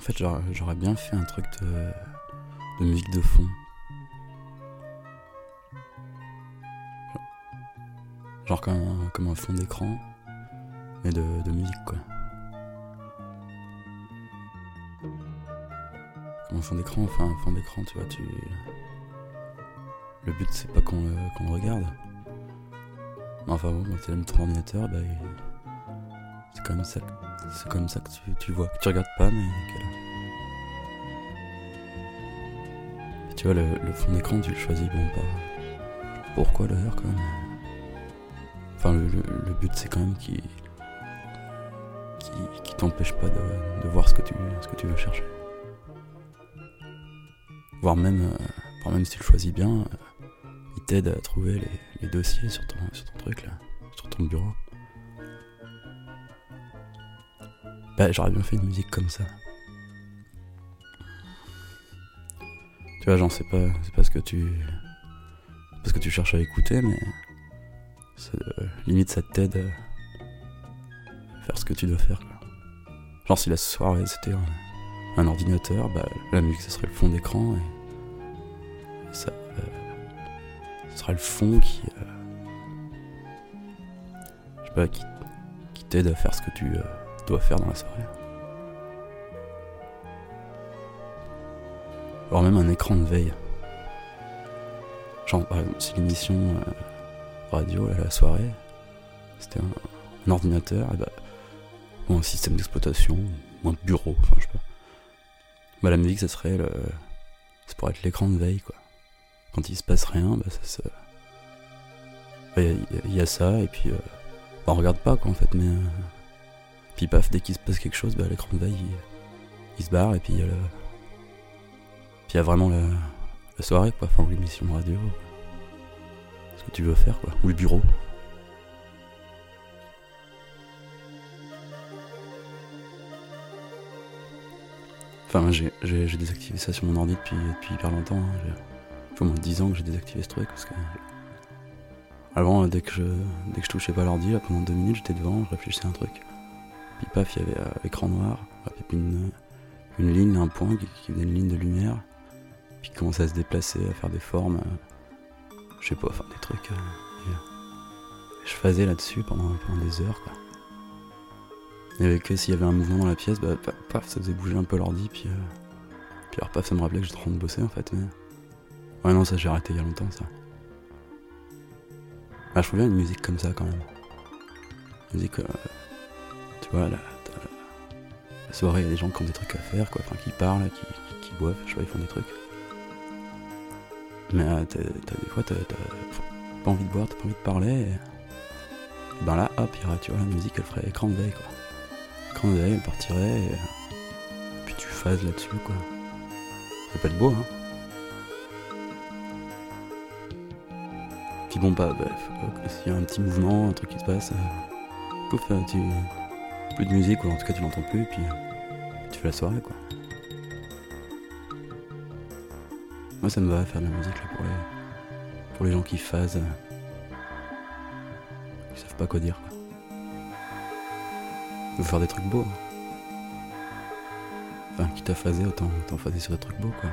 En fait, j'aurais bien fait un truc de, musique de fond. Genre comme un, comme un fond d'écran, mais de, musique quoi. Comme un fond d'écran, enfin un fond d'écran, tu vois, tu. Le but c'est pas qu'on le, le regarde. Enfin bon, quand tu ton ordinateur, bah, c'est comme ça, c'est comme ça que tu, tu vois, que tu regardes pas, mais tu vois, le, fond d'écran, tu le choisis, bon, pas. Pourquoi d'ailleurs, quand même Enfin, le, but, c'est quand même qu'il. qui, t'empêche pas de, voir ce que, tu, ce que tu veux chercher. Voire même, euh, même si tu le choisis bien, euh, il t'aide à trouver les, dossiers sur ton, sur ton truc, là, sur ton bureau. Bah, j'aurais bien fait une musique comme ça. Tu vois, j'en sais pas, c'est pas ce que tu. Parce que tu cherches à écouter, mais. Euh, limite, ça t'aide à faire ce que tu dois faire. Genre, si la soirée c'était un, ordinateur, bah, la musique, ça serait le fond d'écran et. ça. Euh, sera le fond qui. Euh, je sais pas, qui, qui t'aide à faire ce que tu dois faire dans la soirée. voire même un écran de veille. Genre, par exemple, si l'émission euh, radio, la soirée, c'était un, ordinateur, bah, ou un système d'exploitation, ou un bureau, enfin, je sais pas. Bah, la musique, ça serait le. Ça pourrait être l'écran de veille, quoi. Quand il se passe rien, bah, ça se. Il y, a ça, et puis. Euh, bah, on regarde pas, quoi, en fait, mais. Euh, puis paf, dès qu'il se passe quelque chose, bah, l'écran de veille, il, il se barre, et puis il y a puis il y a vraiment la, soirée, quoi, enfin, l'émission radio. Ce que tu veux faire, quoi. Ou le bureau. Enfin, j'ai désactivé ça sur mon ordi depuis, hyper longtemps. Hein. Ça fait au moins 10 ans que j'ai désactivé ce truc. Parce que avant, dès que je, dès que je touchais pas l'ordi, pendant 2 minutes, j'étais devant, je réfléchissais à un truc. Puis paf, il y avait euh, écran noir, puis une, une ligne, un point qui, qui faisait une ligne de lumière. Puis commencer à se déplacer, à faire des formes. Euh, je sais pas, faire des trucs. Euh, euh, je faisais là-dessus pendant, des heures, quoi. Et avec s'il y avait un mouvement dans la pièce, bah paf, ça faisait bouger un peu l'ordi, puis. puis alors paf, ça me rappelait que j'étais en train de bosser en fait, mais. Ouais, non, ça j'ai arrêté il y a longtemps, ça. Bah, je trouve bien une musique comme ça quand même. musique, tu vois, la, la, soirée, il y a des gens qui ont des trucs à faire, quoi, enfin, qui parlent, qui, boivent, je sais pas, ils font des trucs. Mais euh, des fois, t'as pas envie de boire, t'as pas envie de parler. Et... Ben là, hop, il tu vois, la musique, elle ferait écran de veille, quoi. Écran de veille, elle partirait, et... puis tu phases là-dessus, quoi. Ça peut être beau, hein. Puis bon, bah, bah s'il y a un petit mouvement, un truc qui se passe, euh, pouf, euh, tu... plus de musique, ou en tout cas tu l'entends plus, et puis tu fais la soirée, quoi. Moi, ça me va faire de la musique là, pour, les, pour les gens qui phasent. Euh, qui savent pas quoi dire. Quoi. Faut faire des trucs beaux. Hein. Enfin, quitte à phaser, autant, autant phaser sur des trucs beaux, quoi.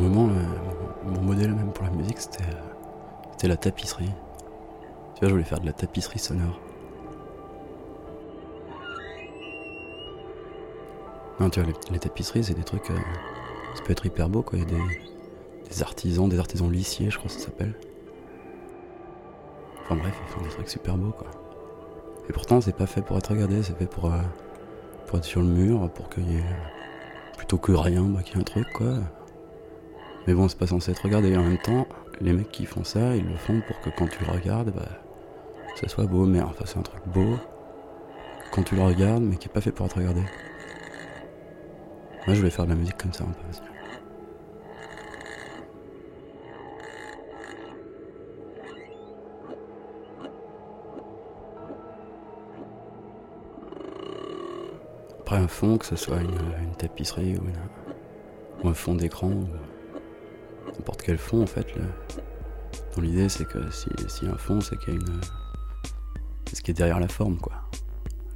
Moment, euh, mon modèle même pour la musique, c'était, euh, c'était la tapisserie. Tu vois, je voulais faire de la tapisserie sonore. Non, tu vois, les, tapisseries, c'est des trucs. Euh, ça peut être hyper beau, quoi. Il y a des, artisans, des artisans lissiers, je crois que ça s'appelle. Enfin bref, ils font des trucs super beaux, quoi. Et pourtant, c'est pas fait pour être regardé, c'est fait pour, pour être sur le mur, pour qu'il y ait. Plutôt que rien, bah, qu'il y ait un truc, quoi. Mais bon, c'est pas censé être regardé. En même temps, les mecs qui font ça, ils le font pour que quand tu le regardes, bah, ça soit beau. Mais enfin, c'est un truc beau quand tu le regardes, mais qui est pas fait pour être regardé. Moi, je voulais faire de la musique comme ça un peu aussi. Après un fond, que ce soit une, tapisserie ou, un fond d'écran, n'importe quel fond en fait. dans l'idée, c'est que si, si un fond, c'est qu'il y a une. C'est ce qui est derrière la forme, quoi.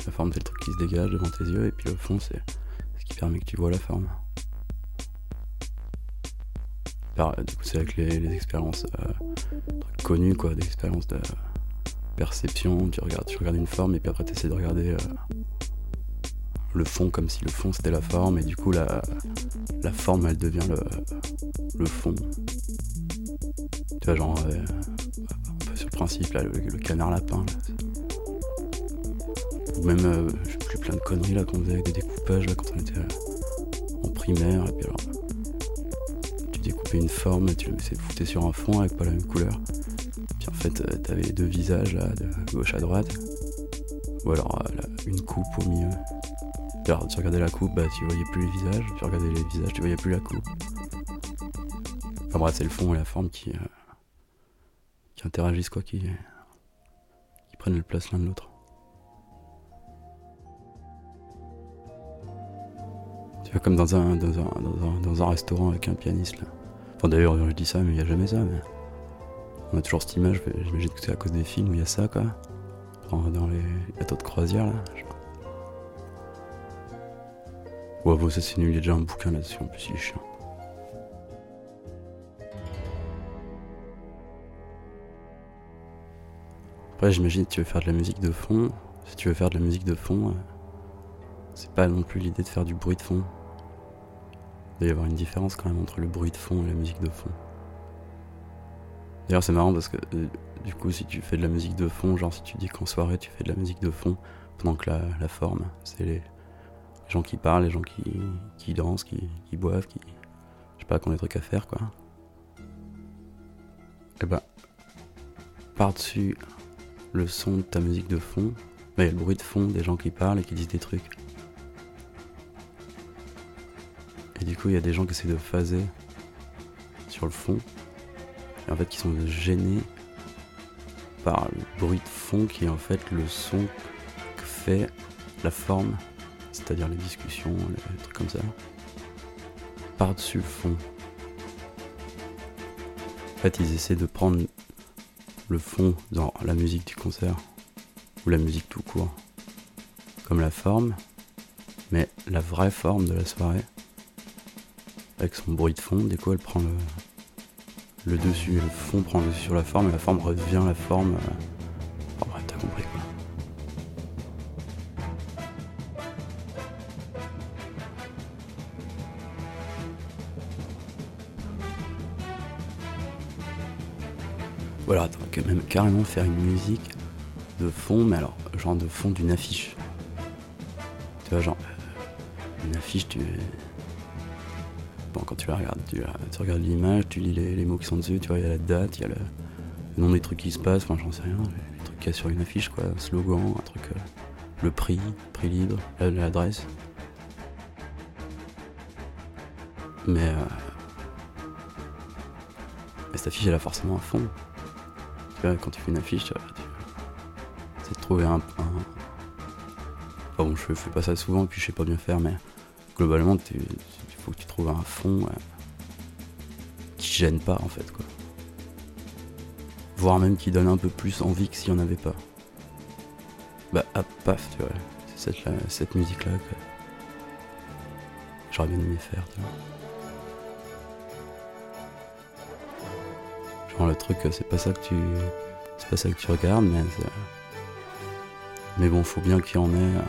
La forme, c'est le truc qui se dégage devant tes yeux, et puis le fond, c'est ce qui permet que tu vois la forme. du coup, c'est avec les, expériences euh, connues, quoi, des expériences de perception. Tu regardes, tu regardes une forme, et puis après, tu essaies de regarder. Euh, le fond comme si le fond c'était la forme et du coup la, la forme elle devient le, fond. Tu vois genre euh, un peu sur le principe là, le, canard lapin. Ou même euh, plus plein de conneries là qu'on faisait avec des découpages là quand on était euh, en primaire et puis alors tu découpais une forme et tu le foutais sur un fond avec pas la même couleur. Puis en fait t'avais deux visages là de gauche à droite. Ou alors une coupe au milieu. Alors, tu regardais la coupe, bah, tu voyais plus les visages. Tu regardais les visages, tu voyais plus la coupe. Enfin bref, c'est le fond et la forme qui, euh, qui interagissent, quoi, qui, qui prennent le place l'un de l'autre. Tu vois, comme dans un, dans un, dans un, restaurant avec un pianiste, là. Enfin, d'ailleurs, je dis ça, mais il n'y a jamais ça, mais. On a toujours cette image, j'imagine que c'est à cause des films où il y a ça, quoi. Dans, les bateaux de croisière, là. Ouais, bon, ça c'est nul, il y a déjà un bouquin là-dessus, en plus il est chiant. Après, j'imagine que tu veux faire de la musique de fond. Si tu veux faire de la musique de fond, euh, c'est pas non plus l'idée de faire du bruit de fond. Il doit y avoir une différence quand même entre le bruit de fond et la musique de fond. D'ailleurs, c'est marrant parce que euh, du coup, si tu fais de la musique de fond, genre si tu dis qu'en soirée tu fais de la musique de fond, pendant que la, la forme, c'est les, les gens qui parlent, les gens qui, qui dansent, qui, qui, boivent, qui. Je sais pas, qu'on a des trucs à faire, quoi. Et eh bah, ben, par-dessus le son de ta musique de fond, bah, il y a le bruit de fond des gens qui parlent et qui disent des trucs. Et du coup, il y a des gens qui essaient de phaser sur le fond, et en fait, qui sont gênés par le bruit de fond qui est en fait le son que fait la forme c'est-à-dire les discussions, les trucs comme ça, par-dessus le fond. En fait, ils essaient de prendre le fond dans la musique du concert, ou la musique tout court, comme la forme, mais la vraie forme de la soirée, avec son bruit de fond, du coup elle prend le, le dessus, le fond prend le dessus sur la forme, et la forme revient la forme. Euh, Voilà, t'aurais même carrément faire une musique de fond, mais alors, genre de fond d'une affiche. Tu vois, genre, euh, une affiche, tu. Bon, quand tu la regardes, tu, regardes l'image, tu lis les, mots qui sont dessus, tu vois, il y a la date, il y a le, nom des trucs qui se passent, enfin, j'en sais rien, les, trucs qu'il y a sur une affiche, quoi, un slogan, un truc. Euh, le prix, prix libre, l'adresse. Mais. Euh, mais cette affiche, elle a forcément un fond quand tu fais une affiche, c'est de trouver un. bon, je fais pas ça souvent, puis je sais pas bien faire, mais globalement, il faut que tu trouves un fond qui gêne pas, en fait, quoi. Voire même qui donne un peu plus envie que s'il y en avait pas. Bah, ah, paf, tu vois, c'est cette, cette musique-là que j'aurais bien aimé faire, tu vois. Le truc, c'est pas ça que tu. C'est pas ça que tu regardes, mais. Mais bon, faut bien qu'il y en ait. Euh.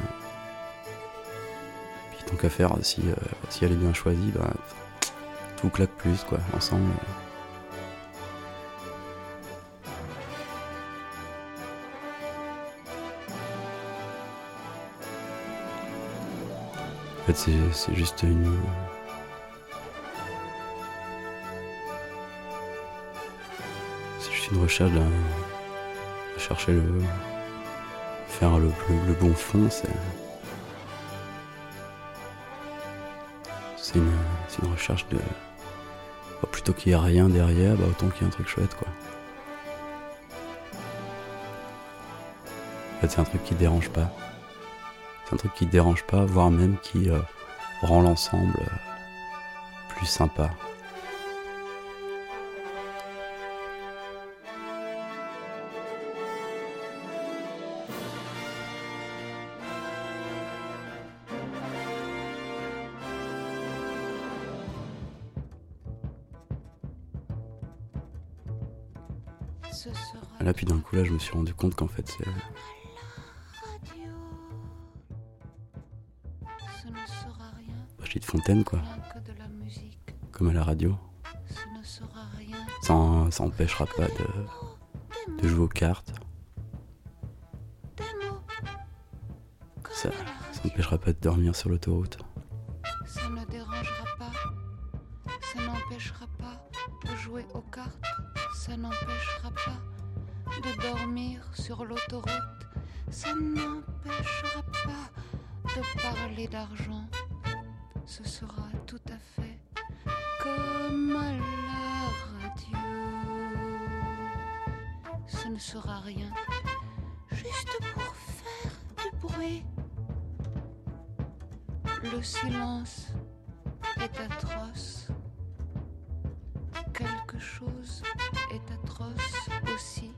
Puis tant qu'à faire, si, euh, si elle est bien choisie, bah. Tout claque plus, quoi, ensemble. En fait, c'est juste une. Une recherche de chercher le faire le, bon fond c'est c'est une, recherche de bah, plutôt qu'il n'y ait rien derrière bah, autant qu'il y ait un truc chouette quoi en fait c'est un truc qui dérange pas C'est un truc qui dérange pas, voire même qui euh, rend l'ensemble euh, plus sympa. Coup, là, je me suis rendu compte qu'en fait, c'est. Brigitte Fontaine, quoi. Comme à la radio. Ça, ça empêchera pas de, de jouer aux cartes. Ça, ça empêchera pas de dormir sur l'autoroute. Ça ne dérangera pas. Ça n'empêchera pas de jouer aux cartes. Ça n'empêchera pas de dormir sur l'autoroute. Ça n'empêchera pas de parler d'argent. Ce sera tout à fait comme à la radio. Ce ne sera rien, juste pour faire du bruit. Le silence est atroce. Quelque chose est atroce aussi.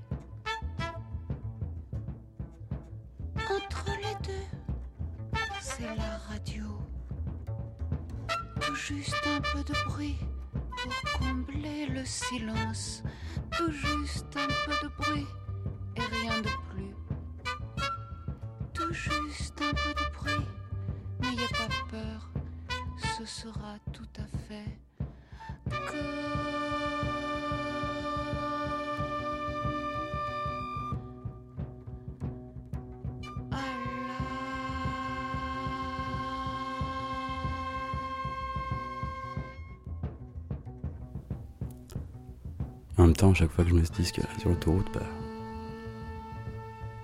Juste un peu de bruit pour combler le silence. Tout juste un peu de bruit et rien de plus. Tout juste un peu de bruit. N'ayez pas peur, ce sera tout à fait En même temps, chaque fois que je mets ce disque sur l'autoroute, bah.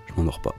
Je m'endors pas.